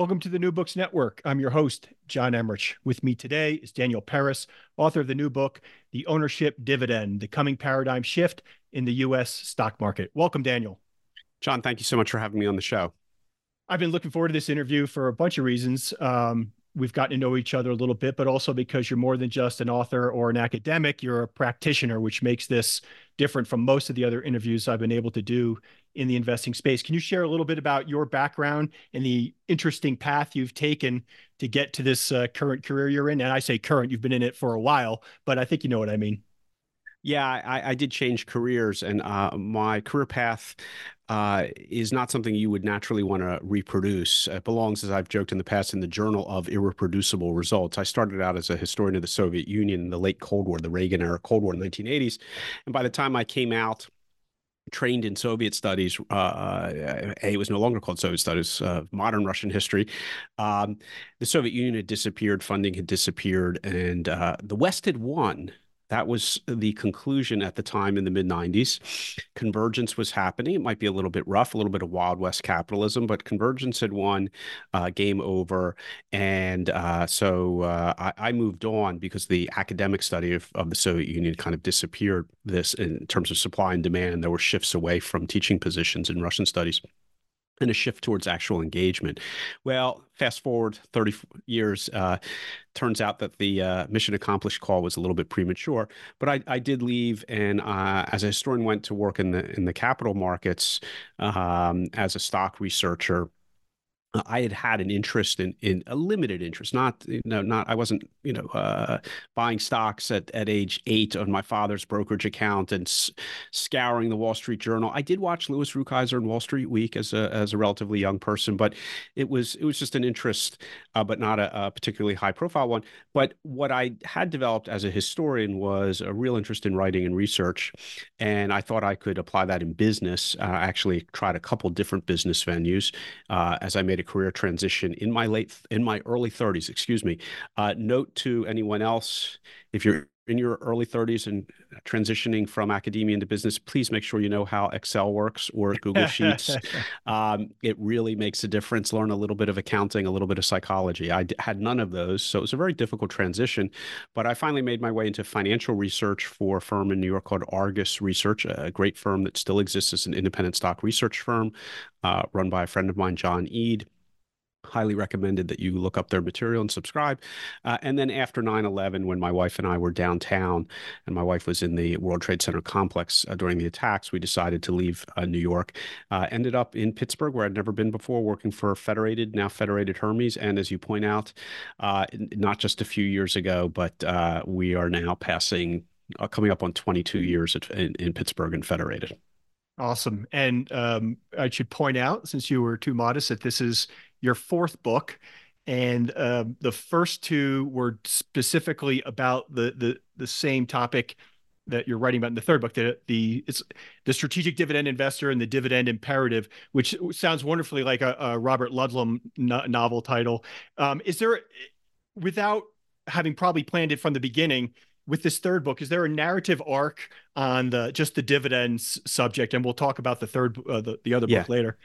Welcome to the New Books Network. I'm your host, John Emmerich. With me today is Daniel Peris, author of the new book, The Ownership Dividend The Coming Paradigm Shift in the U.S. Stock Market. Welcome, Daniel. John, thank you so much for having me on the show. I've been looking forward to this interview for a bunch of reasons. Um, we've gotten to know each other a little bit, but also because you're more than just an author or an academic, you're a practitioner, which makes this different from most of the other interviews I've been able to do in the investing space. Can you share a little bit about your background and the interesting path you've taken to get to this uh, current career you're in? And I say current, you've been in it for a while, but I think you know what I mean. Yeah, I, I did change careers, and uh, my career path uh, is not something you would naturally want to reproduce. It belongs, as I've joked in the past, in the Journal of Irreproducible Results. I started out as a historian of the Soviet Union in the late Cold War, the Reagan era Cold War in the 1980s, and by the time I came out trained in Soviet studies. Uh, uh it was no longer called Soviet studies, uh, modern Russian history. Um, the Soviet Union had disappeared, funding had disappeared, and uh, the West had won that was the conclusion at the time in the mid 90s. Convergence was happening. It might be a little bit rough, a little bit of Wild West capitalism, but convergence had won, uh, game over. And uh, so uh, I, I, moved on because the academic study of, of the Soviet Union kind of disappeared this in terms of supply and demand. There were shifts away from teaching positions in Russian studies and a shift towards actual engagement. Well, fast forward 30 years, uh, turns out that the uh, mission accomplished call was a little bit premature. But I, I did leave, and uh, as a historian, went to work in the in the capital markets um, as a stock researcher I had had an interest in in a limited interest, not you know, not I wasn't you know uh, buying stocks at, at age eight on my father's brokerage account and s- scouring the Wall Street Journal. I did watch Louis Rukeyser and Wall Street Week as a as a relatively young person, but it was it was just an interest, uh, but not a, a, particularly high profile one. But what I had developed as a historian was a real interest in writing and research, and I thought I could apply that in business. Uh, I actually tried a couple different business venues uh, as I made a career transition in my late in my early 30s excuse me. Uh, note to anyone else if you're in your early 30s and transitioning from academia into business, please make sure you know how Excel works or Google Sheets. um, it really makes a difference. Learn a little bit of accounting, a little bit of psychology. I d- had none of those, so it was a very difficult transition. But I finally made my way into financial research for a firm in New York called Argus Research, a great firm that still exists as an independent stock research firm uh, run by a friend of mine, John Eade highly recommended that you look up their material and subscribe. Uh, and then after 9 11, when my wife and I were downtown and my wife was in the World Trade Center complex uh, during the attacks, we decided to leave uh, New York. Uh, ended up in Pittsburgh, where I'd never been before, working for Federated, now Federated Hermes. And as you point out, uh, not just a few years ago, but uh, we are now passing, coming up on 22 years at, in, in Pittsburgh and Federated. Awesome. And um, I should point out, since you were too modest, that this is your fourth book, and um, the first two were specifically about the the the same topic. that you're writing about in the third book, the the it's the strategic dividend investor and the dividend imperative, which sounds wonderfully like a, a Robert Ludlum no- novel title. Um, is there, without having probably planned it from the beginning, with this third book, is there a narrative arc on the just the dividends subject? And we'll talk about the third, uh, the, the other yeah. book later.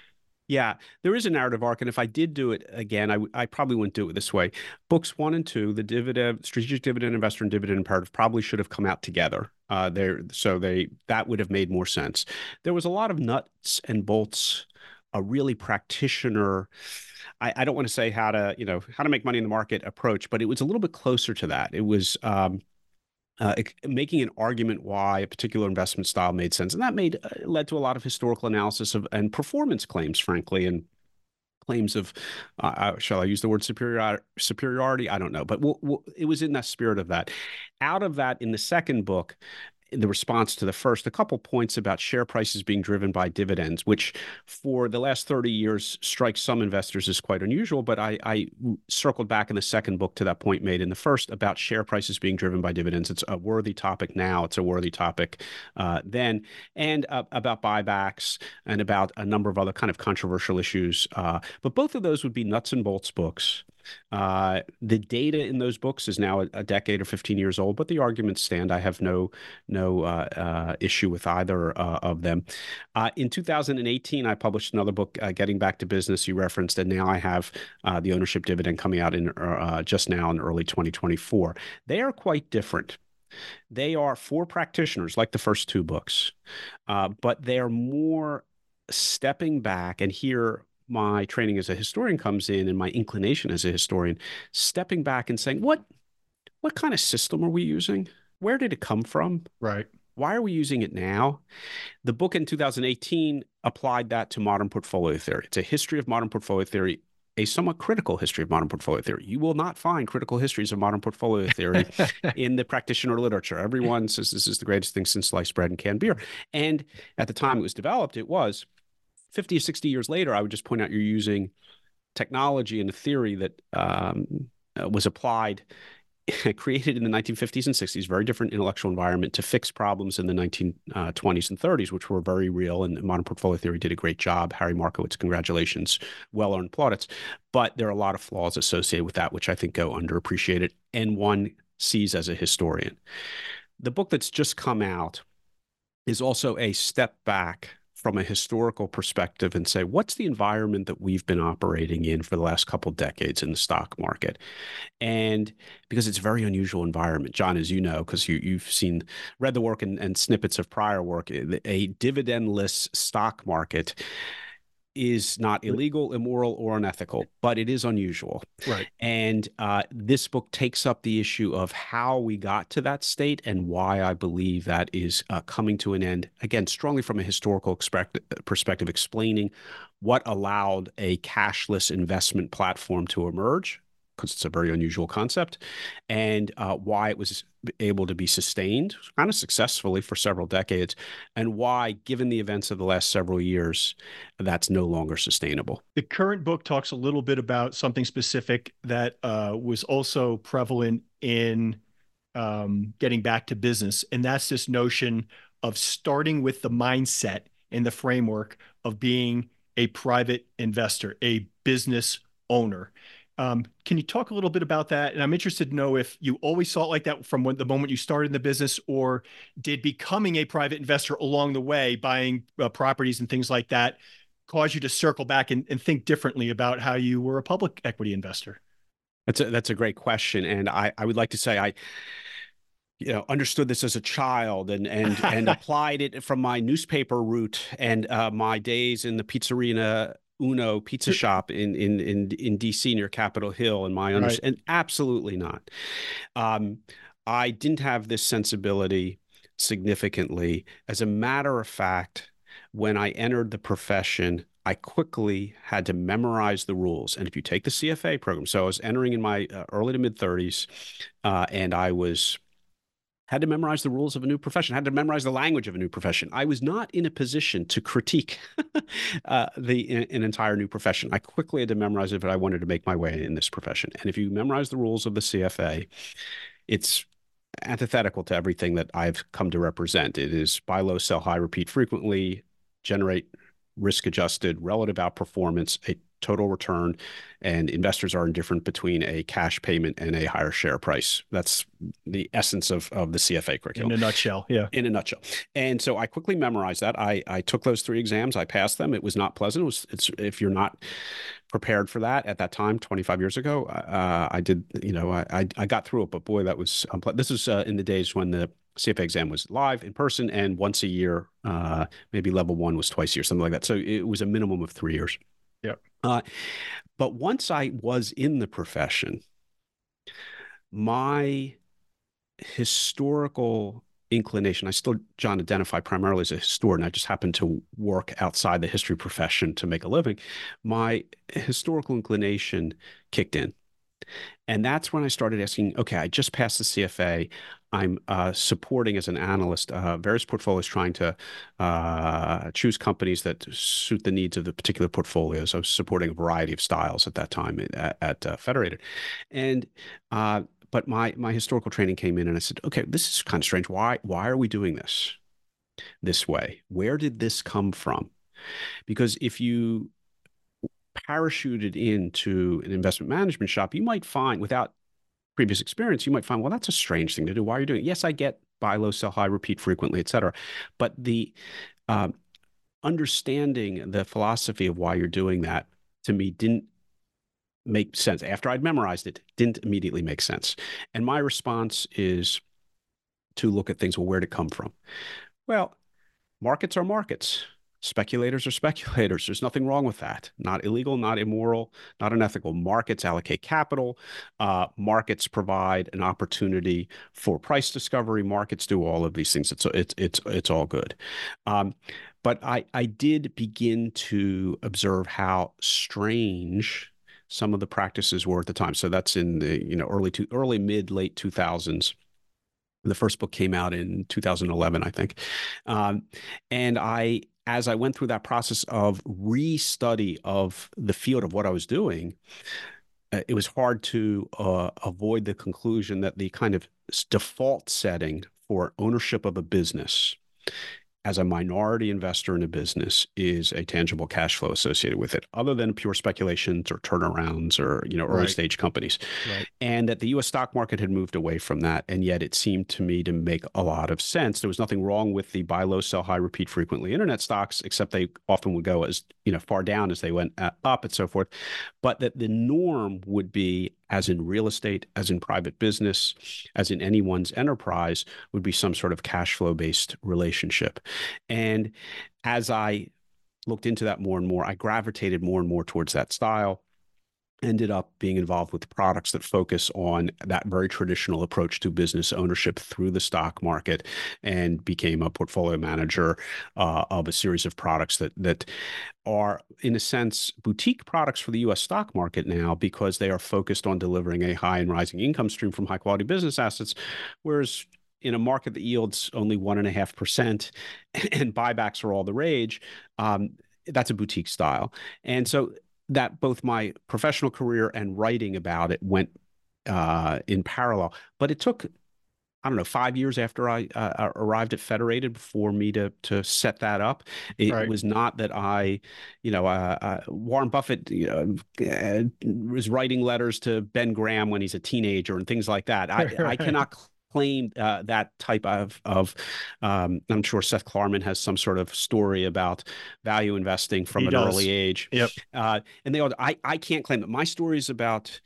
Yeah, there is a narrative arc, and if I did do it again, I, I probably wouldn't do it this way. Books one and two, the dividend, strategic dividend investor and dividend imperative, probably should have come out together. Uh, there, so they that would have made more sense. There was a lot of nuts and bolts, a really practitioner. I, I don't want to say how to you know how to make money in the market approach, but it was a little bit closer to that. It was. Um, uh, making an argument why a particular investment style made sense, and that made uh, led to a lot of historical analysis of and performance claims, frankly, and claims of uh, uh shall I use the word superior, superiority? I don't know, but we'll, we'll, it was in the spirit of that. Out of that, in the second book, the response to the first, a couple points about share prices being driven by dividends, which for the last 30 years strikes some investors as quite unusual. But I, I, circled back in the second book to that point made in the first about share prices being driven by dividends. It's a worthy topic now, it's a worthy topic uh, then, and uh, about buybacks and about a number of other kind of controversial issues. Uh, but both of those would be nuts and bolts books. Uh, the data in those books is now a, a, decade or 15 years old, but the arguments stand. I have no no uh, uh, issue with either uh, of them. Uh, in 2018, I published another book, uh, Getting Back to Business, you referenced, and now I have the ownership dividend coming out in just now in early 2024. They are quite different. They are for practitioners, like the first two books, but they are more stepping back and here my training as a historian comes in and my inclination as a historian, stepping back and saying, what what kind of system are we using? Where did it come from? Right. Why are we using it now? The book in 2018 applied that to modern portfolio theory. It's a history of modern portfolio theory, a somewhat critical history of modern portfolio theory. You will not find critical histories of modern portfolio theory in the practitioner literature. Everyone says this is the greatest thing since sliced bread and canned beer. And at the time it was developed, it was. 50 or 60 years later, I would just point out you're using technology and a theory that um, uh, was applied, created in the 1950s and 60s, very different intellectual environment to fix problems in the 1920s uh, and 30s, which were very real. And modern portfolio theory did a great job. Harry Markowitz, congratulations, well earned plaudits. But there are a lot of flaws associated with that, which I think go underappreciated and one sees as a historian. The book that's just come out is also a step back from a historical perspective and say, what's the environment that we've been operating in for the last couple decades in the stock market? And because it's a very unusual environment, John, as you know, because you, you've seen, read the work and, and snippets of prior work, eh, a dividendless stock market is not illegal, immoral, or unethical, but it is unusual. Right. And uh, this book takes up the issue of how we got to that state and why I believe that is uh, coming to an end. Again, strongly from a historical perspective, explaining what allowed a cashless investment platform to emerge because it's a very unusual concept, and uh, why it was able to be sustained kind of successfully for several decades, and why, given the events of the last several years, that's no longer sustainable. The current book talks a little bit about something specific that uh, was also prevalent in um, getting back to business, and that's this notion of starting with the mindset and the framework of being a private investor, a business owner. Um, can you talk a little bit about that? And I'm interested to know if you always saw it like that from when, the moment you started in the business, or did becoming a private investor along the way, buying uh, properties and things like that, cause you to circle back and, and think differently about how you were a public equity investor? That's a, that's a great question, and I I would like to say I you know understood this as a child and and and applied it from my newspaper route and uh, my days in the pizzeria Uno pizza shop in in in in DC near Capitol Hill, and my understanding, right. and absolutely not. Um, I didn't have this sensibility significantly. As a matter of fact, when I entered the profession, I quickly had to memorize the rules. And if you take the CFA program, so I was entering in my uh, early to mid 30s, uh, and I was had to memorize the rules of a new profession, had to memorize the language of a new profession. I was not in a position to critique uh, the an entire new profession. I quickly had to memorize it, but I wanted to make my way in this profession. And if you memorize the rules of the CFA, it's antithetical to everything that I've come to represent. It is buy low, sell high, repeat frequently, generate risk adjusted relative outperformance, a total return, and investors are indifferent between a cash payment and a higher share price. That's the essence of, of the CFA curriculum. In a nutshell, yeah. In a nutshell. And so I quickly memorized that. I, I took those three exams. I passed them. It was not pleasant. It was it's if you're not prepared for that at that time, 25 years ago, uh, I did. You know, I, I got through it. But boy, that was unple- this is uh, in the days when the CFA exam was live in person and once a year. Uh, maybe level one was twice a year, something like that. So it was a minimum of three years. Yeah. Uh, but once I was in the profession, my historical inclination, I still, John, identify primarily as a historian. I just happen to work outside the history profession to make a living. My historical inclination kicked in. And that's when I started asking, okay, I just passed the CFA. I'm uh, supporting as an analyst uh, various portfolios trying to uh, choose companies that suit the needs of the particular portfolios. I was supporting a variety of styles at that time at, at uh, Federated. And uh, but my my historical training came in and I said, okay, this is kind of strange. Why why are we doing this this way? Where did this come from? Because if you parachuted into an investment management shop, you might find without previous experience, you might find, well, that's a strange thing to do. Why are you doing it? Yes, I get buy low, sell high, repeat frequently, et cetera. But the uh, understanding the philosophy of why you're doing that to me didn't make sense. After I'd memorized it, didn't immediately make sense. And my response is to look at things, well, where'd it come from? Well, markets are markets. Speculators are speculators. There's nothing wrong with that. Not illegal, not immoral, not unethical. Markets allocate capital. Uh, markets provide an opportunity for price discovery. Markets do all of these things. It's it's it's it's all good. Um, but I I did begin to observe how strange some of the practices were at the time. So that's in the you know early to early mid late 2000s. The first book came out in 2011, I think, um, and I as I went through that process of restudy of the field of what I was doing, uh, it was hard to uh, avoid the conclusion that the kind of default setting for ownership of a business as a minority investor in a business is a tangible cash flow associated with it, other than pure speculations or turnarounds or you know early right. stage companies, right. and that the U.S. stock market had moved away from that, and yet it seemed to me to make a lot of sense. There was nothing wrong with the buy low, sell high, repeat frequently internet stocks, except they often would go as you know far down as they went uh, up and so forth, but that the norm would be as in real estate, as in private business, as in anyone's enterprise, would be some sort of cash flow based relationship. And as I looked into that more and more, I gravitated more and more towards that style ended up being involved with products that focus on that very traditional approach to business ownership through the stock market and became a portfolio manager uh, of a series of products that that are in a sense boutique products for the US stock market now because they are focused on delivering a high and rising income stream from high quality business assets whereas in a market that yields only one and a half percent and buybacks are all the rage um, that's a boutique style. And so that both my professional career and writing about it went uh, in parallel. But it took, I don't know, five years after I uh, uh arrived at Federated for me to to set that up. It right. was not that I, you know, uh, uh Warren Buffett you know, uh, was writing letters to Ben Graham when he's a teenager and things like that. I, I cannot claim uh, that type of of. Um, I'm sure Seth Klarman has some sort of story about value investing from he an does. early age. Yep. Uh, and they all. I I can't claim that my story is about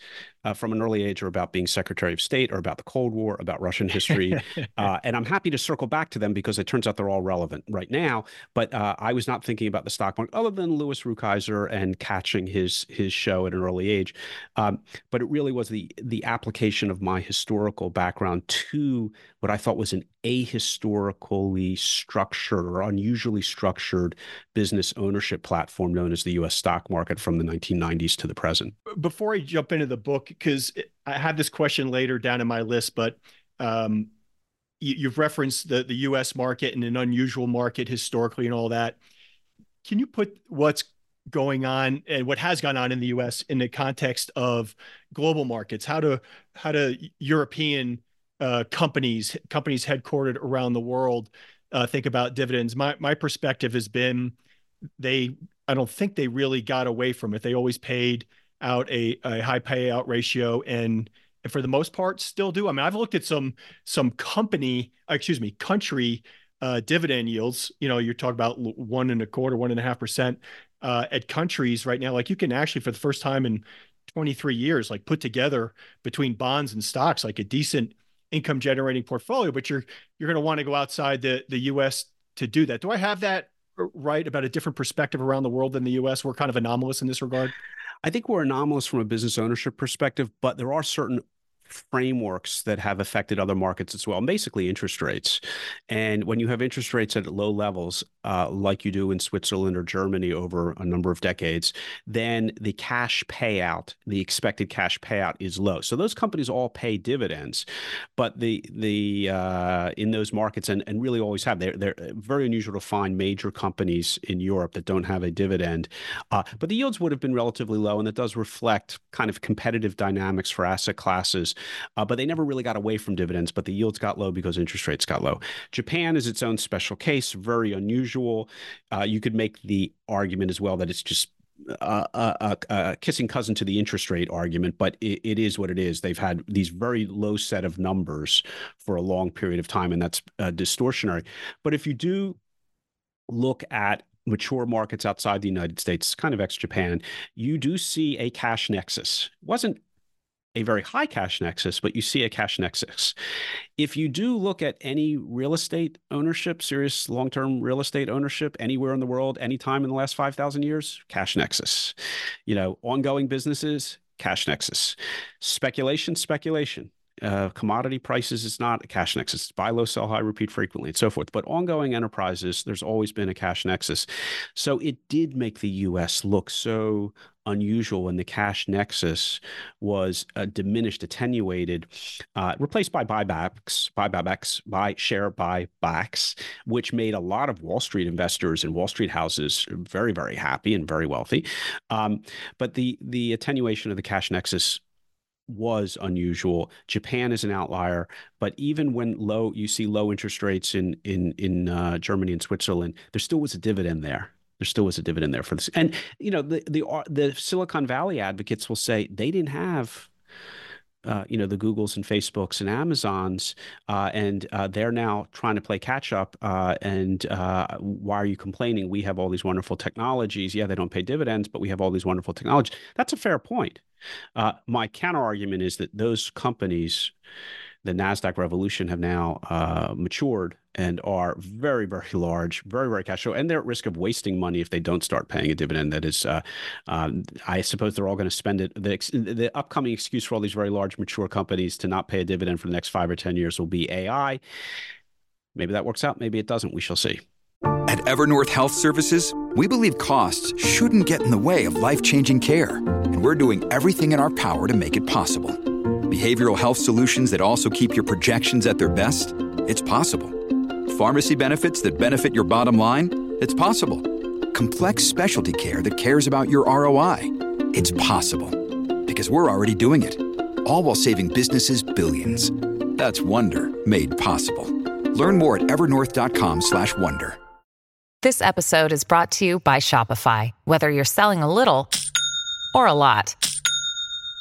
uh, from an early age or about being Secretary of State or about the Cold War, about Russian history. uh, and I'm happy to circle back to them because it turns out they're all relevant right now. But uh, I was not thinking about the stock market other than Louis Rukeyser and catching his his show at an early age. Um, but it really was the the application of my historical background to what I thought was an ahistorically structured or unusually structured business ownership platform known as the U.S. stock market from the 1990s to the present. Before I jump into the book, because I have this question later down in my list, but um, you, have referenced the the U.S. market and an unusual market historically and all that. Can you put what's going on and what has gone on in the U.S. in the context of global markets? How do how do European uh, companies companies headquartered around the world uh, think about dividends. My my perspective has been they I don't think they really got away from it. They always paid out a, a high payout ratio and and for the most part still do. I mean, I've looked at some some company, excuse me, country uh, dividend yields. You know, you're talking about one and a quarter, one and a half percent uh, at countries right now. Like you can actually, for the first time in 23 years, like put together between bonds and stocks like a decent income generating portfolio. But you're you're going to want to go outside the the U.S. to do that. Do I have that right about a different perspective around the world than the U.S.? We're kind of anomalous in this regard. I think we're anomalous from a business ownership perspective, but there are certain frameworks that have affected other markets as well, basically interest rates. And when you have interest rates at low levels, uh, like you do in Switzerland or Germany over a number of decades, then the cash payout, the expected cash payout, is low. So those companies all pay dividends, but the the uh, in those markets and, and really always have they're they're very unusual to find major companies in Europe that don't have a dividend. Uh, but the yields would have been relatively low, and that does reflect kind of competitive dynamics for asset classes uh, but they never really got away from dividends. But the yields got low because interest rates got low. Japan is its own special case, very unusual. Uh, you could make the argument as well that it's just a, a, a, kissing cousin to the interest rate argument, but it, it is what it is. They've had these very low set of numbers for a long period of time, and that's uh, distortionary. But if you do look at mature markets outside the United States, kind of ex Japan, you do see a cash nexus. It wasn't a very high cash nexus, but you see a cash nexus. If you do look at any real estate ownership, serious long term real estate ownership anywhere in the world, anytime in the last 5,000 years, cash nexus. You know, ongoing businesses, cash nexus. Speculation, speculation. Uh, commodity prices. It's not a cash nexus. It's buy low, sell high, repeat frequently, and so forth. But ongoing enterprises, there's always been a cash nexus. So it did make the U.S. look so unusual when the cash nexus was uh, diminished, attenuated, uh, replaced by buybacks, buybacks, by share buybacks, which made a lot of Wall Street investors and Wall Street houses very, very happy and very wealthy. Um, but the the attenuation of the cash nexus was unusual. Japan is an outlier, but even when low, you see low interest rates in in in uh, Germany and Switzerland, there still was a dividend there there still was a dividend there for this. And you know, the the the Silicon Valley advocates will say they didn't have. Uh, you know the Googles and Facebooks and Amazons, uh, and uh, they're now trying to play catch up. Uh, and uh, why are you complaining? We have all these wonderful technologies. Yeah, they don't pay dividends, but we have all these wonderful technologies. That's a fair point. my counter argument is that those companies the Nasdaq revolution have now uh, matured and are very, very large, very, very cash flow, and they're at risk of wasting money if they don't start paying a dividend. That is, uh, um, I suppose they're all going to spend it. The, the upcoming excuse for all these very large, mature companies to not pay a dividend for the next five or ten years will be AI. Maybe that works out. Maybe it doesn't. We shall see. At Evernorth Health Services, we believe costs shouldn't get in the way of life changing care, and we're doing everything in our power to make it possible Behavioral health solutions that also keep your projections at their best? It's possible. Pharmacy benefits that benefit your bottom line? It's possible. Complex specialty care that cares about your ROI? It's possible. Because we're already doing it. All while saving businesses billions. That's Wonder made possible. Learn more at evernorth.com/wonder. This episode is brought to you by Shopify. Whether you're selling a little or a lot.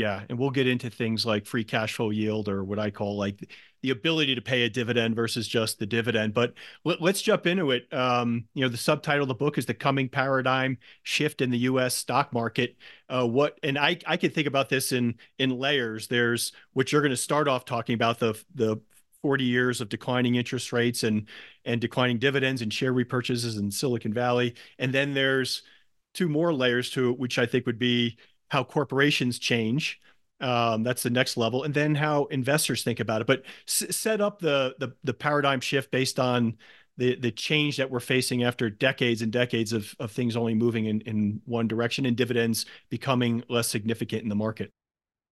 Yeah, and we'll get into things like free cash flow yield or what I call like the ability to pay a dividend versus just the dividend. But let, us jump into it. Um, you know, the subtitle of the book is "The Coming Paradigm Shift in the U.S. Stock Market." Uh, what and I I can think about this in in layers. There's what you're going to start off talking about the the 40 years of declining interest rates and and declining dividends and share repurchases in Silicon Valley, and then there's two more layers to it, which I think would be how corporations change um, that's the next level, and then how investors think about it. But s- set up the, the the paradigm shift based on the the change that we're facing after decades and decades of of things only moving in in one direction and dividends becoming less significant in the market.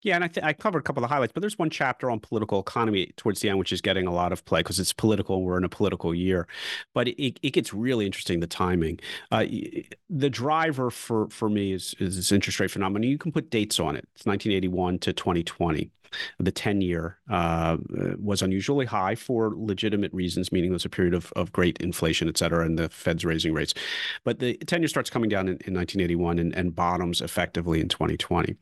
Yeah, and I, th- I covered a couple of the highlights, but there's one chapter on political economy towards the end, which is getting a lot of play because it's political. We're in a political year, but it, it gets really interesting. The timing, uh, the driver for for me is is this interest rate phenomenon. You can put dates on it. It's 1981 to 2020 the 10 year uh, was unusually high for legitimate reasons, meaning there's a period of, of great inflation, et cetera, and the Fed's raising rates. But the 10 year starts coming down in, in 1981 and, and bottoms effectively in 2020.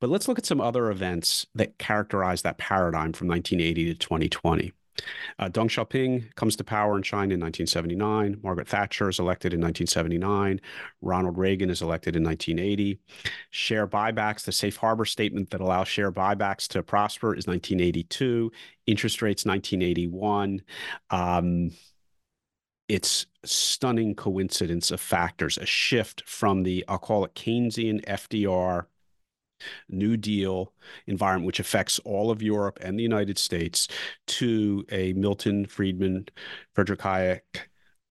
But let's look at some other events that characterize that paradigm from 1980 to 2020. Uh, Deng Xiaoping comes to power in China in 1979. Margaret Thatcher is elected in 1979. Ronald Reagan is elected in 1980. Share buybacks, the safe harbor statement that allows share buybacks to prosper is 1982. Interest rates 1981. Um, it's stunning coincidence of factors, a shift from the, I'll call it Keynesian FDR New Deal environment, which affects all of Europe and the United States, to a Milton Friedman, Frederick Hayek,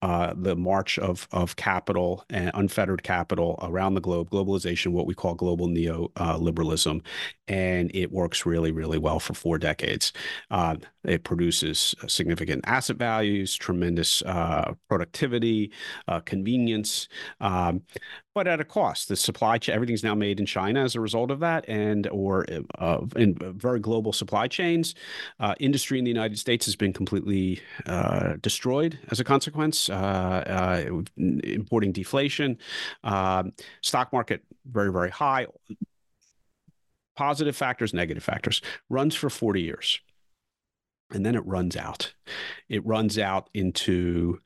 uh, the march of of capital and unfettered capital around the globe, globalization, what we call global neoliberalism, and it works really, really well for four decades. Uh, it produces significant asset values, tremendous uh, productivity, uh, convenience, um, but at a cost. The supply chain, everything's now made in China as a result of that, and or uh, in very global supply chains. Uh, industry in the United States has been completely uh, destroyed as a consequence. Uh, importing deflation, um, stock market very, very high. Positive factors, negative factors, runs for 40 years and then it runs out. It runs out into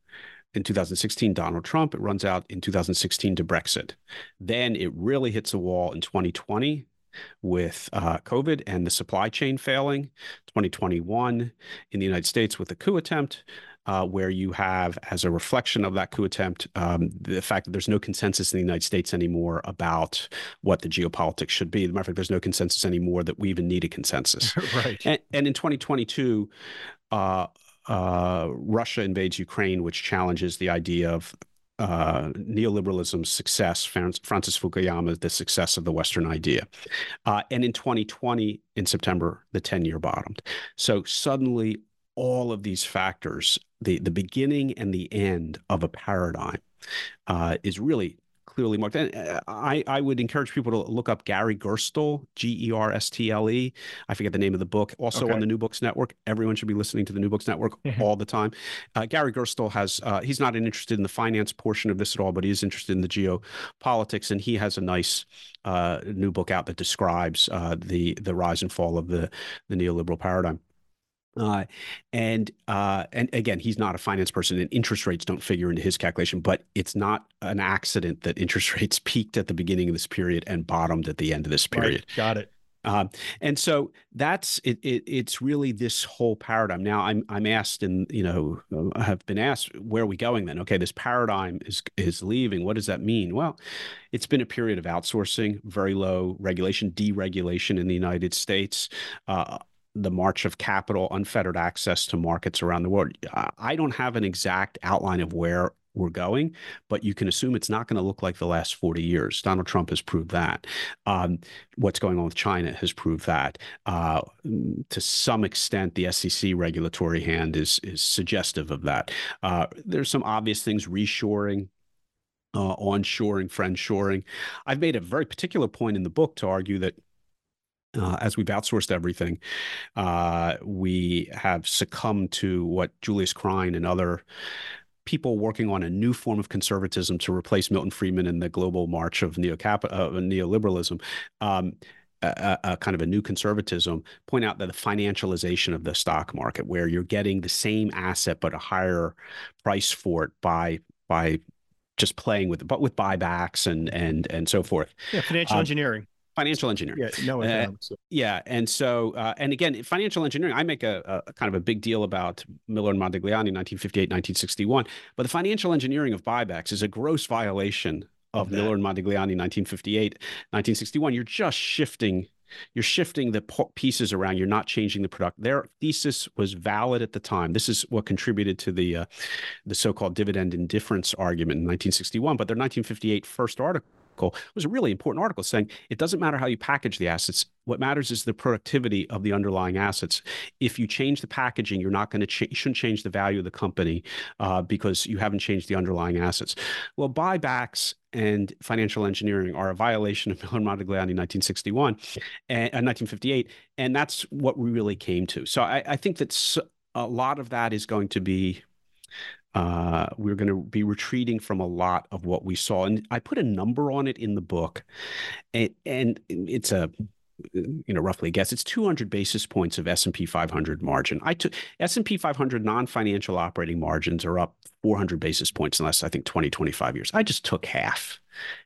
in 2016 Donald Trump. It runs out in 2016 to Brexit. Then it really hits a wall in 2020 with uh, COVID and the supply chain failing. 2021 in the United States with the coup attempt uh, where you have, as a reflection of that coup attempt, um, the fact that there's no consensus in the United States anymore about what the geopolitics should be. As a matter of fact, there's no consensus anymore that we even need a consensus. right. And, and, in 2022, uh, uh, Russia invades Ukraine, which challenges the idea of uh, neoliberalism's success, Francis Fukuyama, the success of the Western idea. Uh, and in 2020, in September, the 10 year bottomed. So suddenly, all of these factors, the, the beginning and the end of a paradigm, uh, is really clearly marked. And uh, I, I would encourage people to look up Gary Gerstle, G E R S T L E. I forget the name of the book. Also okay. on the New Books Network. Everyone should be listening to the New Books Network mm-hmm. all the time. Uh, Gary Gerstle has, uh, he's not interested in the finance portion of this at all, but he is interested in the geopolitics. And he has a nice uh, new book out that describes uh, the, the rise and fall of the, the neoliberal paradigm. Uh, and uh, and again, he's not a finance person, and interest rates don't figure into his calculation. But it's not an accident that interest rates peaked at the beginning of this period and bottomed at the end of this period. Right. Got it. Um, and so that's it, it, It's really this whole paradigm. Now I'm I'm asked, and you know, I have been asked, where are we going then? Okay, this paradigm is is leaving. What does that mean? Well, it's been a period of outsourcing, very low regulation, deregulation in the United States. Uh, the march of capital, unfettered access to markets around the world. I don't have an exact outline of where we're going, but you can assume it's not going to look like the last 40 years. Donald Trump has proved that. Um, what's going on with China has proved that. Uh, to some extent, the SEC regulatory hand is is suggestive of that. Uh, there's some obvious things, reshoring, uh, onshoring, friendshoring. I've made a very particular point in the book to argue that uh, as we've outsourced everything, uh, we have succumbed to what Julius Krein and other people working on a new form of conservatism to replace Milton Friedman in the global march of neocap- uh, neoliberalism. Um, a, a, kind of a new conservatism point out that the financialization of the stock market, where you're getting the same asset but a higher price for it by by just playing with but with buybacks and and and so forth. Yeah, financial um, engineering financial engineering. Yeah, no, uh, yeah, and so uh, and again, financial engineering. I make a, a, kind of a big deal about Miller and Modigliani, 1958, 1961. But the financial engineering of buybacks is a gross violation of, of Miller and Modigliani, 1958, 1961. You're just shifting you're shifting the pieces around. You're not changing the product. Their thesis was valid at the time. This is what contributed to the uh, the so-called dividend indifference argument in 1961. But their 1958 first article article was a really important article saying it doesn't matter how you package the assets. What matters is the productivity of the underlying assets. If you change the packaging, you're not going to ch- you shouldn't change the value of the company uh, because you haven't changed the underlying assets. Well, buybacks and financial engineering are a violation of Miller Modigliani 1961 and uh, 1958, and that's what we really came to. So I, I think that a lot of that is going to be uh, we're going to be retreating from a lot of what we saw. And I put a number on it in the book, and, and it's a you know roughly guess it's 200 basis points of S&P 500 margin. I took S&P 500 non-financial operating margins are up 400 basis points in the last I think 20 25 years. I just took half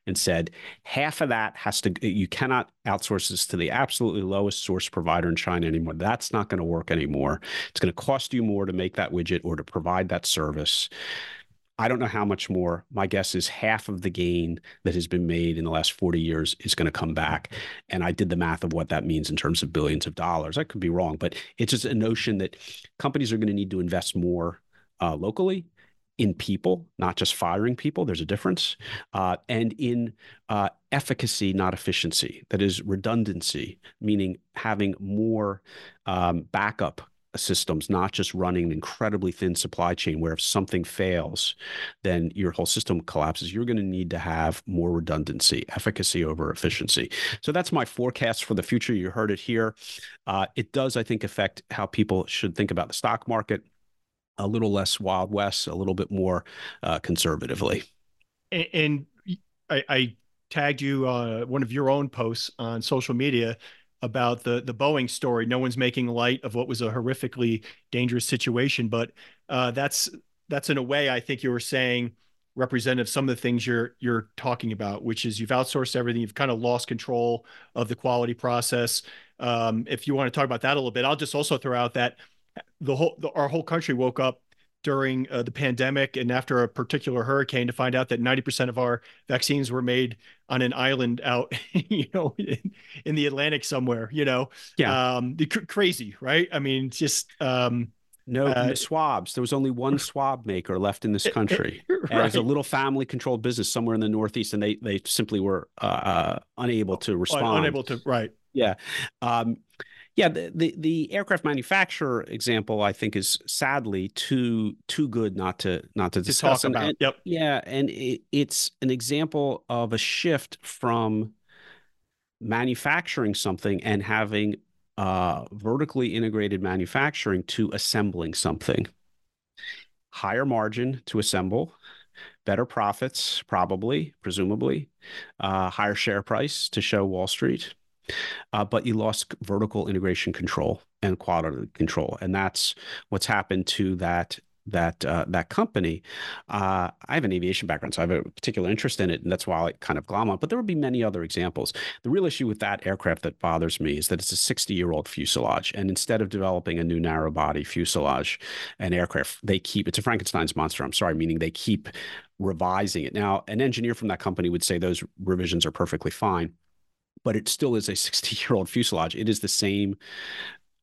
and said half of that has to you cannot outsource this to the absolutely lowest source provider in China anymore. That's not going to work anymore. It's going to cost you more to make that widget or to provide that service. I don't know how much more. My guess is half of the gain that has been made in the last 40 years is going to come back. And I did the math of what that means in terms of billions of dollars. I could be wrong, but it's just a notion that companies are going to need to invest more uh, locally in people, not just firing people. There's a difference, uh, and in uh, efficacy, not efficiency. That is redundancy, meaning having more um, backup systems, not just running an incredibly thin supply chain where if something fails, then your whole system collapses. You're going to need to have more redundancy, efficacy over efficiency. So that's my forecast for the future. You heard it here. Uh, it does, I think, affect how people should think about the stock market a little less Wild West, a little bit more uh, conservatively. And, and I, I, tagged you uh, one of your own posts on social media about the the Boeing story. No one's making light of what was a horrifically dangerous situation, but uh, that's that's in a way I think you were saying representative some of the things you're you're talking about, which is you've outsourced everything, you've kind of lost control of the quality process. Um, if you want to talk about that a little bit, I'll just also throw out that the whole the, our whole country woke up during uh, the pandemic and after a particular hurricane to find out that 90% of our vaccines were made on an island out you know in, in the atlantic somewhere you know yeah um cr- crazy right i mean just um no uh, swabs. There was only one swab maker left in this country. right. As a little family-controlled business somewhere in the Northeast, and they they simply were uh, uh unable to respond. Unable to right. Yeah. Um, yeah, the, the, the aircraft manufacturer example I think is sadly too too good not to not to, to discuss. talk about. And, yep. Yeah, and it, it's an example of a shift from manufacturing something and having uh, vertically integrated manufacturing to assembling something. Higher margin to assemble, better profits, probably, presumably, uh, higher share price to show Wall Street uh, but you lost vertical integration control and quality control, and that's what's happened to that that uh, that company. Uh, I have an aviation background, so I have a particular interest in it, and that's why I kind of glom on. But there would be many other examples. The real issue with that aircraft that bothers me is that it's a 60 year old fuselage, and instead of developing a new narrow body fuselage, an aircraft they keep it's a Frankenstein's monster. I'm sorry, meaning they keep revising it. Now, an engineer from that company would say those revisions are perfectly fine but it still is a 60 year old fuselage. It is the same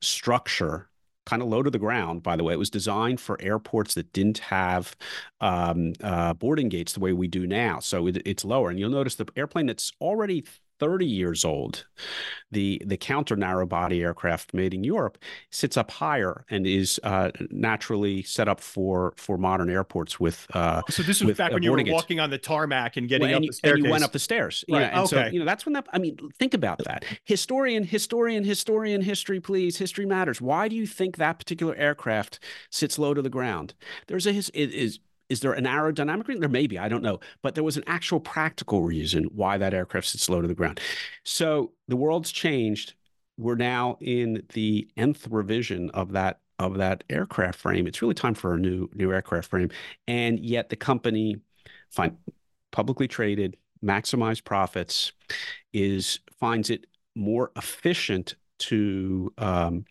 structure kind of low to the ground, by the way. It was designed for airports that didn't have um, uh, boarding gates the way we do now. So it, it's lower. And you'll notice the airplane that's already 30 years old. The the counter narrow body aircraft made in Europe sits up higher and is uh, naturally set up for for modern airports with. Uh, so this was back when you were walking on the tarmac and getting well, up and the staircase. And you went up the stairs. Right. and okay. So, you know, that's when that. I mean, think about that. Historian, historian, historian, history, please. History matters. Why do you think that particular aircraft sits low to the ground? There's a. It is is there an aerodynamic reason? There may be, I don't know. But there was an actual practical reason why that aircraft sits low to the ground. So the world's changed. We're now in the nth revision of that of that aircraft frame. It's really time for a new new aircraft frame. And yet the company, fine, publicly traded, maximize profits, is finds it more efficient to um,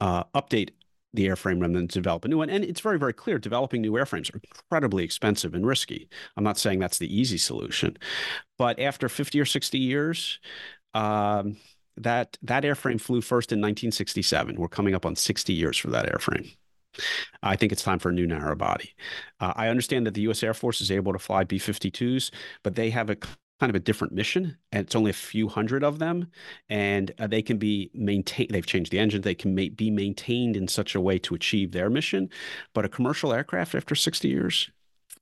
uh, update the airframe and then develop a new one. And it's very, very clear developing new airframes are incredibly expensive and risky. I'm not saying that's the easy solution, but after 50 or 60 years, um, that that airframe flew first in 1967. We're coming up on 60 years for that airframe. I think it's time for a new narrow body. Uh, I understand that the U.S. Air Force is able to fly B-52s, but they have a kind of a different mission and it's only a few hundred of them and uh, they can be maintained they've changed the engine they can ma- be maintained in such a way to achieve their mission but a commercial aircraft after 60 years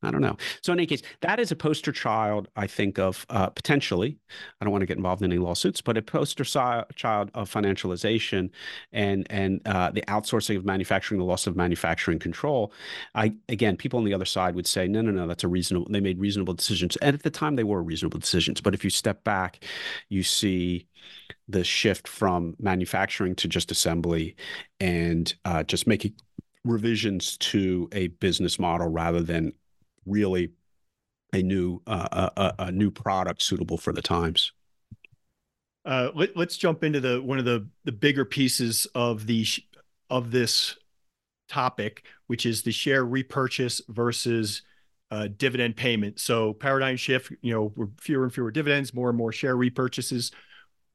I don't know. So in any case, that is a poster child, I think, of uh, potentially. I don't want to get involved in any lawsuits, but a poster si- child of financialization and and uh, the outsourcing of manufacturing, the loss of manufacturing control. I again, people on the other side would say, no, no, no, that's a reasonable. They made reasonable decisions, and at the time they were reasonable decisions. But if you step back, you see the shift from manufacturing to just assembly, and uh, just making revisions to a business model rather than really a new uh, a, a, new product suitable for the times. Uh, let, us jump into the one of the the bigger pieces of the of this topic, which is the share repurchase versus uh, dividend payment. So paradigm shift. You know, fewer and fewer dividends, more and more share repurchases.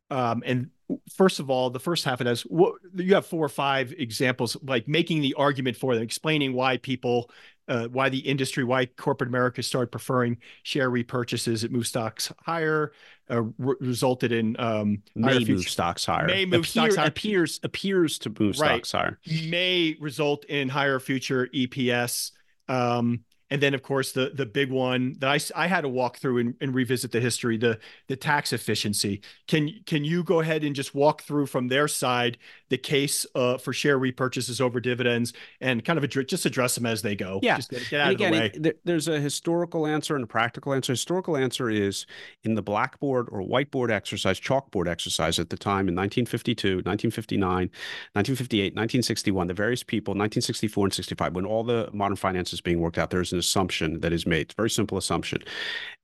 Um, and first of all, the first half of this, what, you have four or five examples, like making the argument for them, explaining why people uh, why the industry, why corporate America started preferring share repurchases. It moved stocks higher, uh, re- resulted in um, may move future, stocks higher. May move Appear, stocks higher. Appears appears to move right. stocks higher. May result in higher future EPS. Um, and then of course the the big one that I, I had to walk through and, and revisit the history the the tax efficiency. Can can you go ahead and just walk through from their side the case uh, for share repurchases over dividends and kind of ad- just address them as they go? Yeah. Just get, get out again, of the way. it, there's a historical answer and a practical answer. Historical answer is in the blackboard or whiteboard exercise chalkboard exercise at the time in 1952 1959 1958 1961 the various people 1964 and 65 when all the modern finance is being worked out there's an assumption that is made. It's a very simple assumption.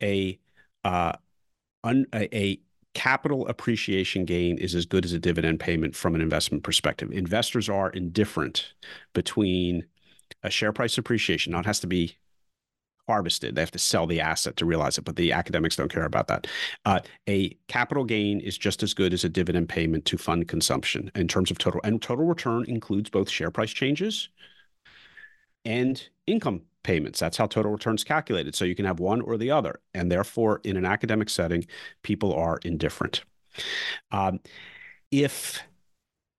A uh, un, a, a capital appreciation gain is as good as a dividend payment from an investment perspective. Investors are indifferent between a share price appreciation. Now it has to be harvested. They have to sell the asset to realize it, but the academics don't care about that. Uh, a capital gain is just as good as a dividend payment to fund consumption in terms of total. And total return includes both share price changes and income payments. That's how total return is calculated. So you can have one or the other. And therefore, in an academic setting, people are indifferent. Um, if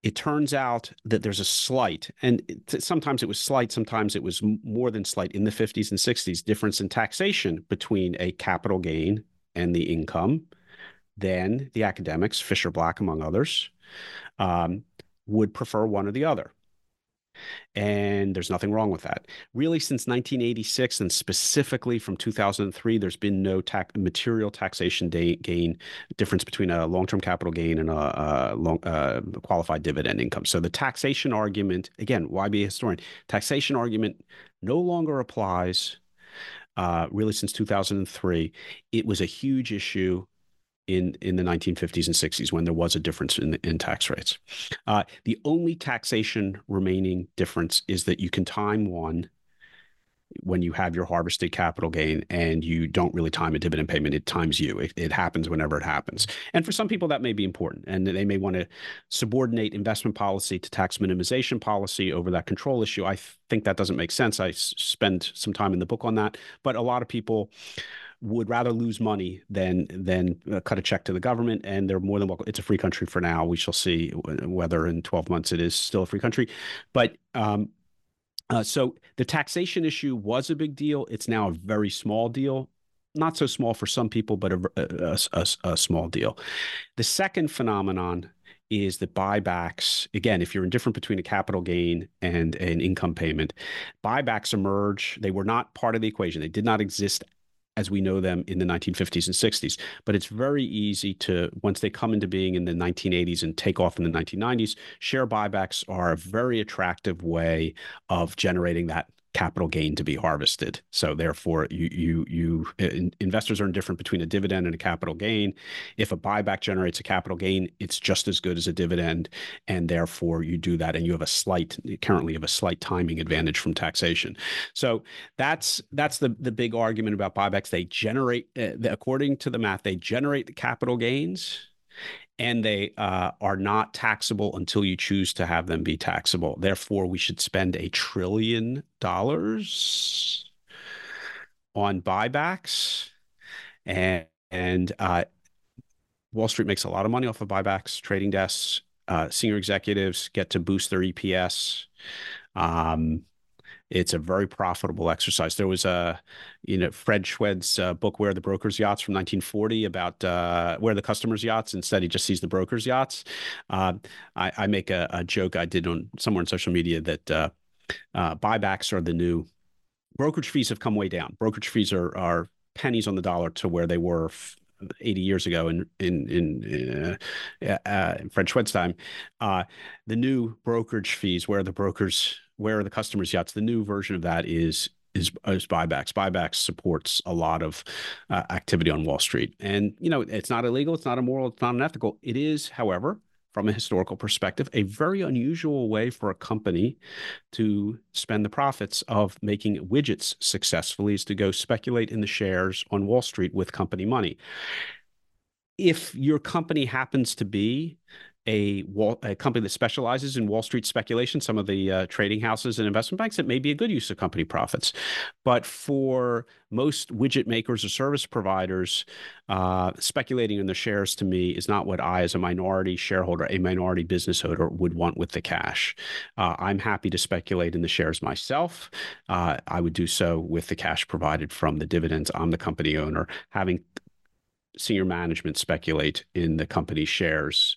it turns out that there's a slight, and sometimes it was slight, sometimes it was more than slight in the 50s and 60s, difference in taxation between a capital gain and the income, then the academics, Fischer Black among others, um, would prefer one or the other. And there's nothing wrong with that. Really, since 1986 and specifically from 2003, there's been no tax, material taxation day, gain difference between a long term capital gain and a, a long, uh, qualified dividend income. So the taxation argument, again, why be a historian? Taxation argument no longer applies. Uh, really, since 2003, it was a huge issue in in the 1950s and 60s when there was a difference in in tax rates. Uh, the only taxation remaining difference is that you can time one when you have your harvested capital gain and you don't really time a dividend payment. It times you. It, it happens whenever it happens. And for some people that may be important and they may want to subordinate investment policy to tax minimization policy over that control issue. I think that doesn't make sense. I spend some time in the book on that. But a lot of people would rather lose money than than uh, cut a check to the government. And they're more than welcome. It's a free country for now. We shall see whether in 12 months it is still a free country. But um, uh, so the taxation issue was a big deal. It's now a very small deal. Not so small for some people, but a, a, a, a small deal. The second phenomenon is that buybacks, again, if you're indifferent between a capital gain and an income payment, buybacks emerge. They were not part of the equation. They did not exist as we know them in the 1950s and 60s. But it's very easy to, once they come into being in the 1980s and take off in the 1990s, share buybacks are a very attractive way of generating that capital gain to be harvested. So therefore, you you you in, investors are indifferent between a dividend and a capital gain. If a buyback generates a capital gain, it's just as good as a dividend, and therefore you do that, and you have a slight currently have a slight timing advantage from taxation. So that's that's the the big argument about buybacks. They generate, uh, according to the math, they generate the capital gains and they uh, are not taxable until you choose to have them be taxable. Therefore, we should spend a trillion dollars on buybacks, and and uh, Wall Street makes a lot of money off of buybacks. Trading desks, uh, senior executives get to boost their EPS. Um, it's a very profitable exercise. There was a, you know, Fred Schwed's uh, book, Where the Brokers Yachts from 1940 about uh, where the customers yachts. Instead, he just sees the brokers yachts. Uh, I, I, make a, a, joke I did on somewhere on social media that uh, uh, buybacks are the new brokerage fees have come way down. Brokerage fees are, are pennies on the dollar to where they were 80 years ago in in in, uh, uh, in Fred Schwed's time, uh, the new brokerage fees where the brokers where the customers yachts. The new version of that is is, is buybacks. Buybacks supports a lot of uh, activity on Wall Street, and you know it's not illegal, it's not immoral, it's not unethical. It is, however, from a historical perspective, a very unusual way for a company to spend the profits of making widgets successfully is to go speculate in the shares on Wall Street with company money. If your company happens to be a, wall, a company that specializes in Wall Street speculation, some of the uh, trading houses and investment banks, it may be a good use of company profits. But for most widget makers or service providers, uh, speculating in the shares to me is not what I, as a minority shareholder, a minority business owner, would want with the cash. Uh, I'm happy to speculate in the shares myself. Uh, I would do so with the cash provided from the dividends. I'm the company owner. Having senior management speculate in the company shares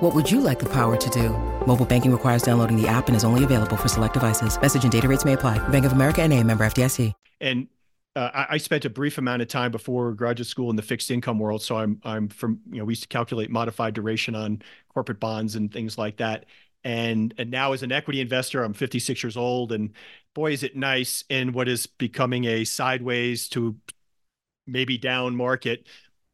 What would you like the power to do? Mobile banking requires downloading the app and is only available for select devices. Message and data rates may apply. Bank of America and a member FDIC. And uh, I spent a brief amount of time before graduate school in the fixed income world. So I'm, I'm from, you know, we used to calculate modified duration on corporate bonds and things like that. And, and now as an equity investor, I'm 56 years old and boy, is it nice in what is becoming a sideways to maybe down market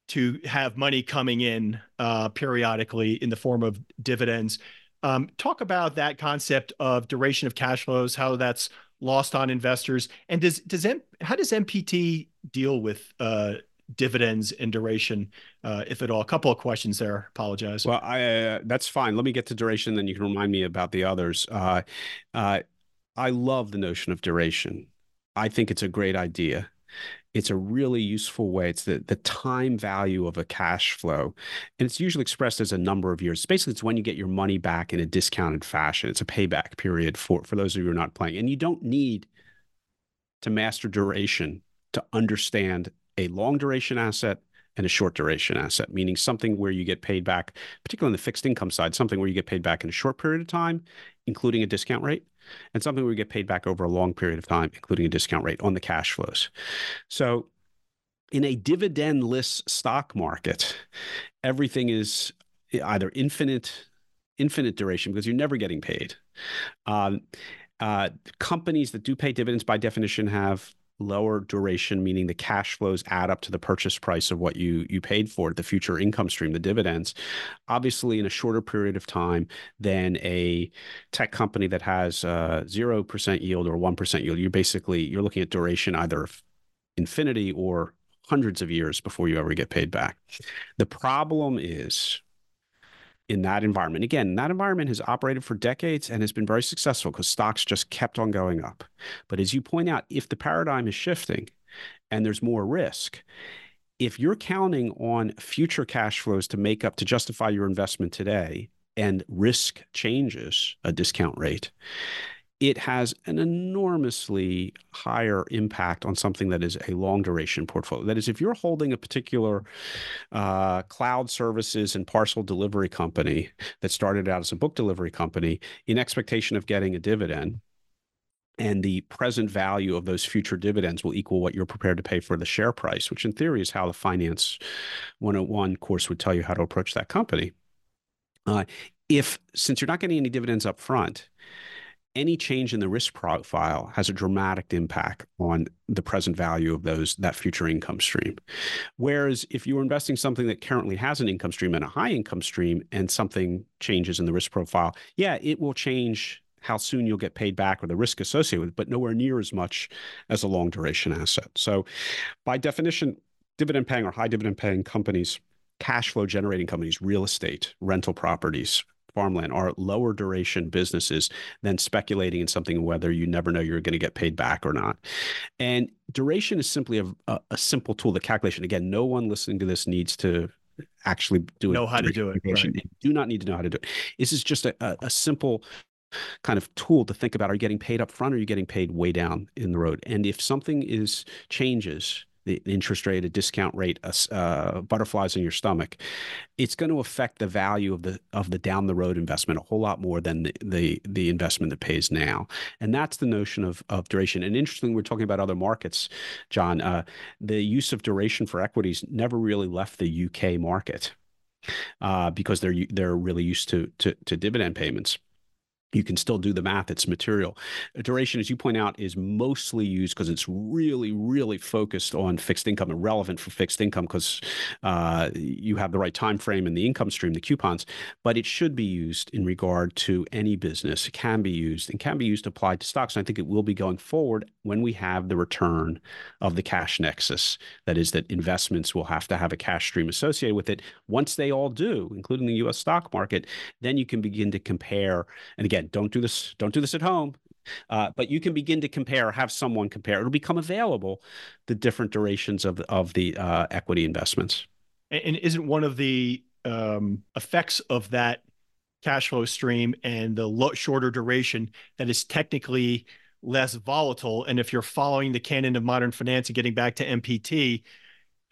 to have money coming in uh, periodically in the form of dividends. Um, talk about that concept of duration of cash flows, how that's lost on investors, and does does M, how does MPT deal with uh, dividends and duration, uh, if at all? A couple of questions there. Apologize. Well, I, uh, that's fine. Let me get to duration, then you can remind me about the others. Uh, uh, I love the notion of duration. I think it's a great idea it's a really useful way. It's the, the time value of a cash flow. And it's usually expressed as a number of years. Basically, it's when you get your money back in a discounted fashion. It's a payback period for, for those of you who are not playing. And you don't need to master duration to understand a long duration asset and a short duration asset, meaning something where you get paid back, particularly on the fixed income side, something where you get paid back in a short period of time, including a discount rate, and something we get paid back over a long period of time, including a discount rate on the cash flows. So in a dividendless stock market, everything is either infinite, infinite duration because you're never getting paid. Um, uh, companies that do pay dividends by definition have lower duration, meaning the cash flows add up to the purchase price of what you you paid for it, the future income stream, the dividends. Obviously, in a shorter period of time than a tech company that has zero uh, percent yield or one percent yield. You're basically you're looking at duration either infinity or hundreds of years before you ever get paid back. The problem is in that environment. Again, that environment has operated for decades and has been very successful because stocks just kept on going up. But as you point out, if the paradigm is shifting and there's more risk, if you're counting on future cash flows to make up to justify your investment today and risk changes a discount rate, it has an enormously higher impact on something that is a long duration portfolio. That is, if you're holding a particular uh, cloud services and parcel delivery company that started out as a book delivery company in expectation of getting a dividend, and the present value of those future dividends will equal what you're prepared to pay for the share price, which in theory is how the Finance 101 course would tell you how to approach that company. Uh, if since you're not getting any dividends up front, any change in the risk profile has a dramatic impact on the present value of those that future income stream. Whereas if you're investing something that currently has an income stream and a high income stream and something changes in the risk profile, yeah, it will change how soon you'll get paid back or the risk associated with it, but nowhere near as much as a long duration asset. So by definition, dividend paying or high dividend paying companies, cash flow generating companies, real estate, rental properties, farmland are lower duration businesses than speculating in something whether you never know you're going to get paid back or not. And duration is simply a, a, uh, a simple tool. The calculation, again, no one listening to this needs to actually do know how to do it. Right. do not need to know how to do it. This is just a, a, simple kind of tool to think about. Are you getting paid up front or are you getting paid way down in the road? And if something is changes, the interest rate, a discount rate, uh, butterflies in your stomach, it's going to affect the value of the of the down the road investment a whole lot more than the the, the investment that pays now. And that's the notion of of duration. And interestingly, we're talking about other markets, John. Uh, the use of duration for equities never really left the UK market. Uh, because they're they're really used to, to to dividend payments you can still do the math. It's material. Duration, as you point out, is mostly used because it's really, really focused on fixed income and relevant for fixed income because uh, you have the right time frame and the income stream, the coupons. But it should be used in regard to any business. It can be used and can be used applied to stocks. And I think it will be going forward when we have the return of the cash nexus. That is, that investments will have to have a cash stream associated with it. Once they all do, including the U.S. stock market, then you can begin to compare. And again again, don't do this. Don't do this at home. Uh, but you can begin to compare, have someone compare. It'll become available the different durations of of the uh, equity investments. And isn't one of the um, effects of that cash flow stream and the lo- shorter duration that is technically less volatile? And if you're following the canon of modern finance and getting back to MPT,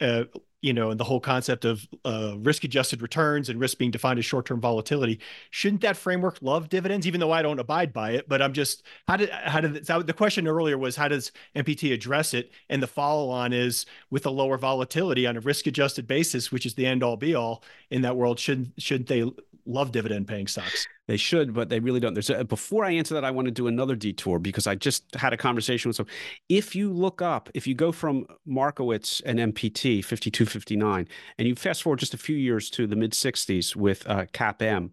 uh, you know, and the whole concept of uh, risk adjusted returns and risk being defined as short term volatility. Shouldn't that framework love dividends, even though I don't abide by it? But I'm just, how did, how did, the question earlier was, how does MPT address it? And the follow on is with a lower volatility on a risk adjusted basis, which is the end all be all in that world, shouldn't, shouldn't they love dividend paying stocks? They should, but they really don't. There's a, before I answer that, I want to do another detour because I just had a conversation with some. If you look up, if you go from Markowitz and MPT 5259, and you fast forward just a few years to the mid 60s with uh, CAPM,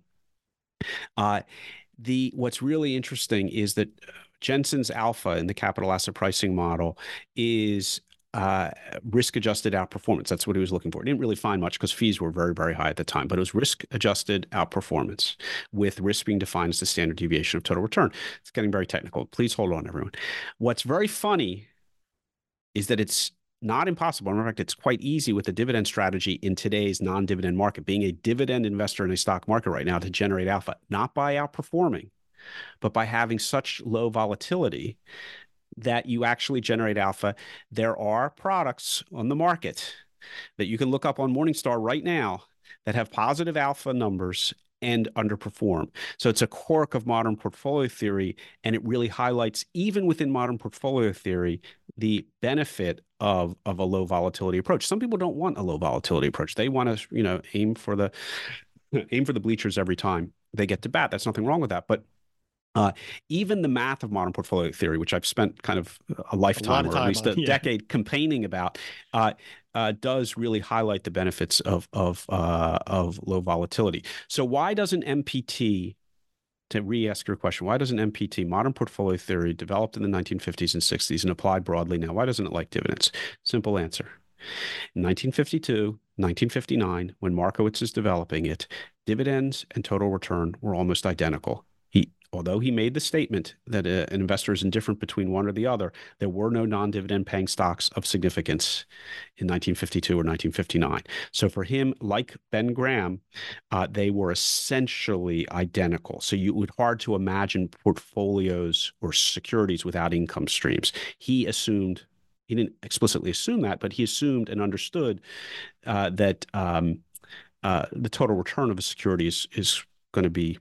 uh, the what's really interesting is that Jensen's alpha in the capital asset pricing model is uh, risk adjusted outperformance. That's what he was looking for. He didn't really find much because fees were very, very high at the time, but it was risk adjusted outperformance with risk being defined as the standard deviation of total return. It's getting very technical. Please hold on, everyone. What's very funny is that it's not impossible. In fact, it's quite easy with a dividend strategy in today's non dividend market, being a dividend investor in a stock market right now to generate alpha, not by outperforming, but by having such low volatility that you actually generate alpha. There are products on the market that you can look up on Morningstar right now that have positive alpha numbers and underperform. So it's a quirk of modern portfolio theory, and it really highlights, even within modern portfolio theory, the benefit of of a low volatility approach. Some people don't want a low volatility approach; they want to, you know, aim for the aim for the bleachers every time they get to bat. That's nothing wrong with that, but uh, even the math of modern portfolio theory, which I've spent kind of a lifetime a or at least a yeah. decade campaigning about, uh, uh, does really highlight the benefits of of uh, of low volatility. So why doesn't MPT to re-ask your question, why doesn't MPT, modern portfolio theory, developed in the 1950s and 60s and applied broadly now, why doesn't it like dividends? Simple answer. In 1952, 1959, when Markowitz is developing it, dividends and total return were almost identical although he made the statement that uh, an investor is indifferent between one or the other, there were no non dividend paying stocks of significance in 1952 or 1959. So for him, like Ben Graham, uh, they were essentially identical. So you would hard to imagine portfolios or securities without income streams. He assumed. He didn't explicitly assume that, but he assumed and understood uh, that um, uh, the total return of a security is, is going to be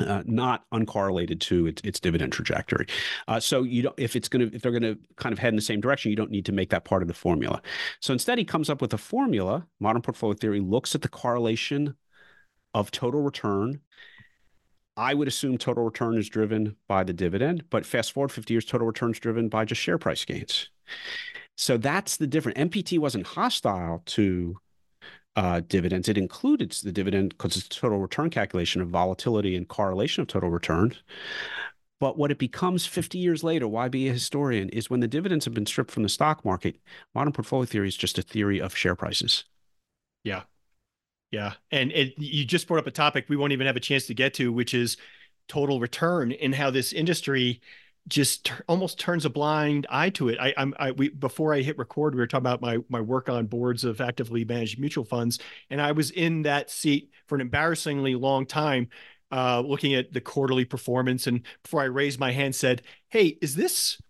uh, not uncorrelated to its, its dividend trajectory. Uh, so you don't, if it's going to, if they're going to kind of head in the same direction, you don't need to make that part of the formula. So instead, he comes up with a formula. Modern portfolio theory looks at the correlation of total return I would assume total return is driven by the dividend, but fast forward 50 years, total return is driven by just share price gains. So that's the difference. MPT wasn't hostile to uh, dividends. It included the dividend because it's total return calculation of volatility and correlation of total returns. But what it becomes 50 years later, why be a historian, is when the dividends have been stripped from the stock market, modern portfolio theory is just a theory of share prices. Yeah. Yeah. And it, you just brought up a topic we won't even have a chance to get to, which is total return and how this industry just t- almost turns a blind eye to it. I, I'm I, we before I hit record, we were talking about my my work on boards of actively managed mutual funds, and I was in that seat for an embarrassingly long time, uh, looking at the quarterly performance. And before I raised my hand, said, "Hey, is this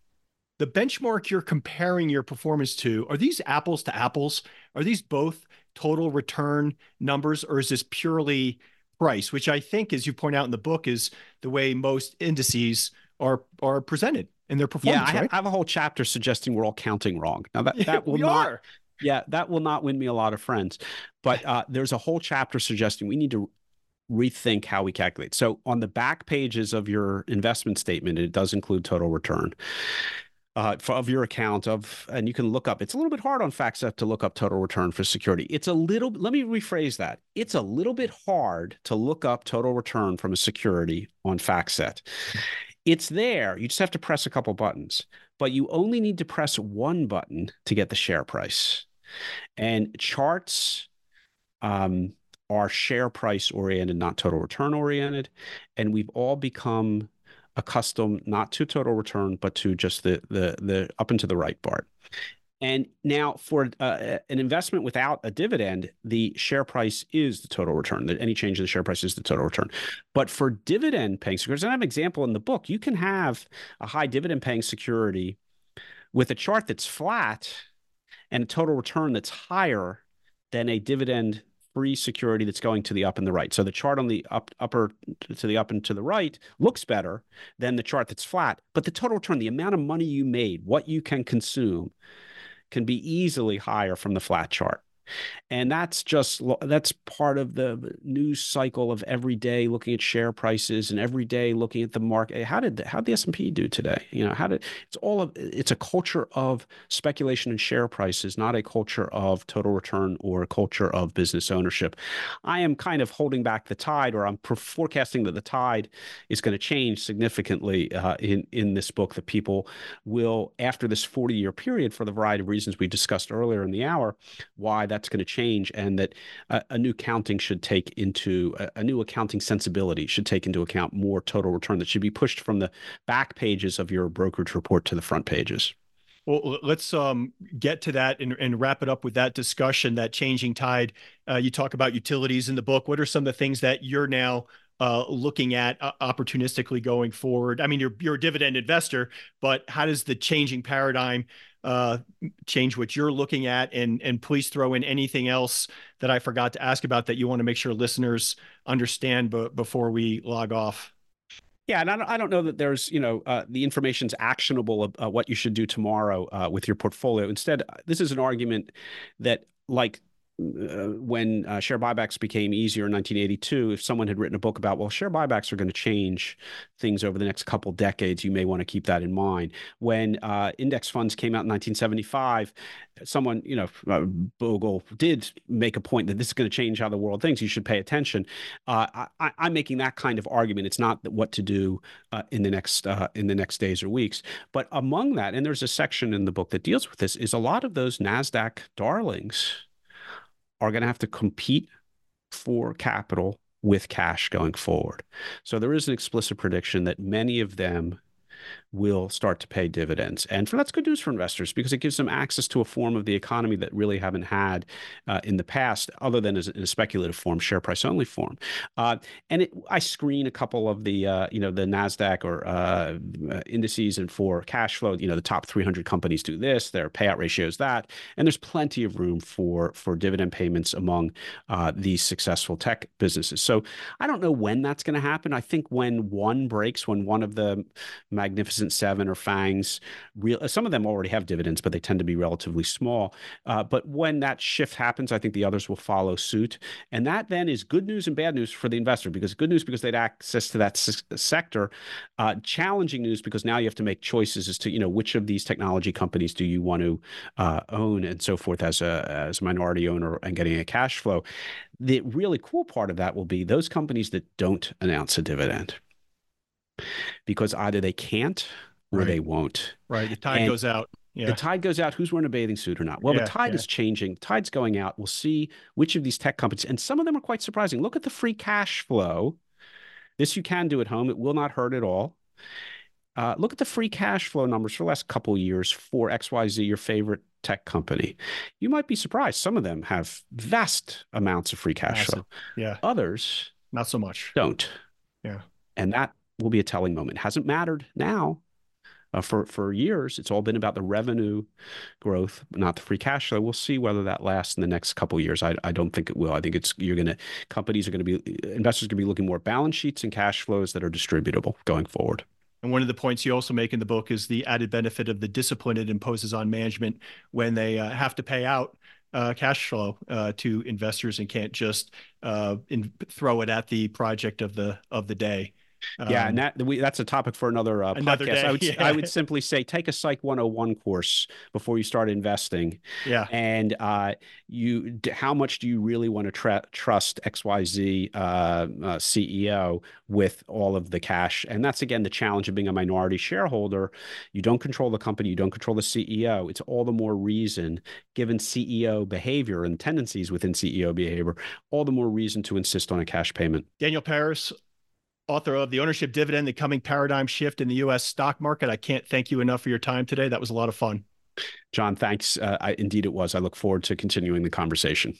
the benchmark you're comparing your performance to? Are these apples to apples? Are these both total return numbers, or is this purely price?" Which I think, as you point out in the book, is the way most indices are are presented in their performance. Yeah, I, right? I have a whole chapter suggesting we're all counting wrong. Now that that will not. are. Yeah, that will not win me a lot of friends. But uh, there's a whole chapter suggesting we need to rethink how we calculate. So on the back pages of your investment statement, it does include total return. Uh, for, of your account of, and you can look up. It's a little bit hard on FactSet to look up total return for security. It's a little. Let me rephrase that. It's a little bit hard to look up total return from a security on FactSet. It's there. You just have to press a couple buttons, but you only need to press one button to get the share price. And charts um, are share price oriented, not total return oriented. And we've all become accustomed not to total return, but to just the the the up and to the right part. And now, for uh, an investment without a dividend, the share price is the total return. Any change in the share price is the total return. But for dividend paying securities, and I have an example in the book, you can have a high dividend paying security with a chart that's flat and a total return that's higher than a dividend free security that's going to the up and the right. So the chart on the up upper to the up and to the right looks better than the chart that's flat, but the total return, the amount of money you made, what you can consume can be easily higher from the flat chart. And that's just that's part of the news cycle of every day looking at share prices and every day looking at the market. How did how did the S and P do today? You know, how did it's all of it's a culture of speculation and share prices, not a culture of total return or a culture of business ownership. I am kind of holding back the tide, or I'm forecasting that the tide is going to change significantly uh, in in this book. That people will, after this 40 year period, for the variety of reasons we discussed earlier in the hour, why that that's going to change and that a, a new counting should take into a, a, new accounting sensibility should take into account more total return that should be pushed from the back pages of your brokerage report to the front pages. Well, let's um, get to that and, and, wrap it up with that discussion, that changing tide. Uh, you talk about utilities in the book. What are some of the things that you're now uh, looking at uh, opportunistically going forward? I mean, you're you're a dividend investor, but how does the changing paradigm uh, change what you're looking at? And and please throw in anything else that I forgot to ask about that you want to make sure listeners understand b- before we log off. Yeah, and I don't, I don't know that there's, you know, uh, the information's actionable uh, what you should do tomorrow uh, with your portfolio. Instead, this is an argument that, like uh, when uh, share buybacks became easier in 1982, if someone had written a book about, well, share buybacks are going to change things over the next couple decades, you may want to keep that in mind. When uh, index funds came out in 1975, someone, you know, uh, Bogle did make a point that this is going to change how the world thinks. You should pay attention. Uh, I, am making that kind of argument. It's not what to do uh, in the next in the next days or weeks. But among that, and there's a section in the book that deals with this, is a lot of those Nasdaq darlings are going to have to compete for capital with cash going forward. So there is an explicit prediction that many of them will start to pay dividends. And for that's good news for investors because it gives them access to a form of the economy that really haven't had uh, in the past, other than as in a speculative form, share price only form. Uh, and it, I screen a couple of the uh, you know the Nasdaq or uh, uh, indices, and for cash flow, you know the top 300 companies do this, their payout ratio is that, and there's plenty of room for for dividend payments among uh, these successful tech businesses. So I don't know when that's going to happen. I think when one breaks, when one of the mag Magnificent Seven or Fangs. Real, some of them already have dividends, but they tend to be relatively small. Uh, but when that shift happens, I think the others will follow suit, and that then is good news and bad news for the investor because good news because they'd access to that s- sector, uh, challenging news because now you have to make choices as to you know which of these technology companies do you want to uh, own and so forth as a as a minority owner and getting a cash flow. The really cool part of that will be those companies that don't announce a dividend because either they can't or Right. they won't. Right. The tide And goes out. Yeah. The tide goes out. Who's wearing a bathing suit or not? Well, Yeah, the tide yeah. is changing. The Tide's going out. We'll see which of these tech companies, and some of them are quite surprising. Look at the free cash flow. This you can do at home. It will not hurt at all. Uh, look at the free cash flow numbers for the last couple of years for XYZ, your favorite tech company. You might be surprised. Some of them have vast amounts of free cash Massive. flow. yeah. Others Not so much. don't. Yeah. And that will be a telling moment. Hasn't mattered now. Uh, for for years, it's all been about the revenue growth, not the free cash flow. We'll see whether that lasts in the next couple years. I, I don't think it will. I think it's you're going to companies are going to be investors going to be looking more at balance sheets and cash flows that are distributable going forward. And one of the points you also make in the book is the added benefit of the discipline it imposes on management when they uh, have to pay out uh, cash flow uh, to investors and can't just uh, in, throw it at the project of the of the day. Yeah, Um, and that we, that's a topic for another, uh, Another podcast. day, I would yeah. I would simply say take a Psych 101 course before you start investing. yeah, and uh, you how much do you really want to tra- trust xyz uh, uh, ceo with all of the cash and that's again the challenge of being a minority shareholder you don't control the company you don't control the ceo it's all the more reason given ceo behavior and tendencies within ceo behavior all the more reason to insist on a cash payment Daniel Peris, author of The Ownership Dividend: The Coming Paradigm Shift in the U.S. Stock Market. I can't thank you enough for your time today. That was a lot of fun. john thanks uh, I, indeed it was i look forward to continuing the conversation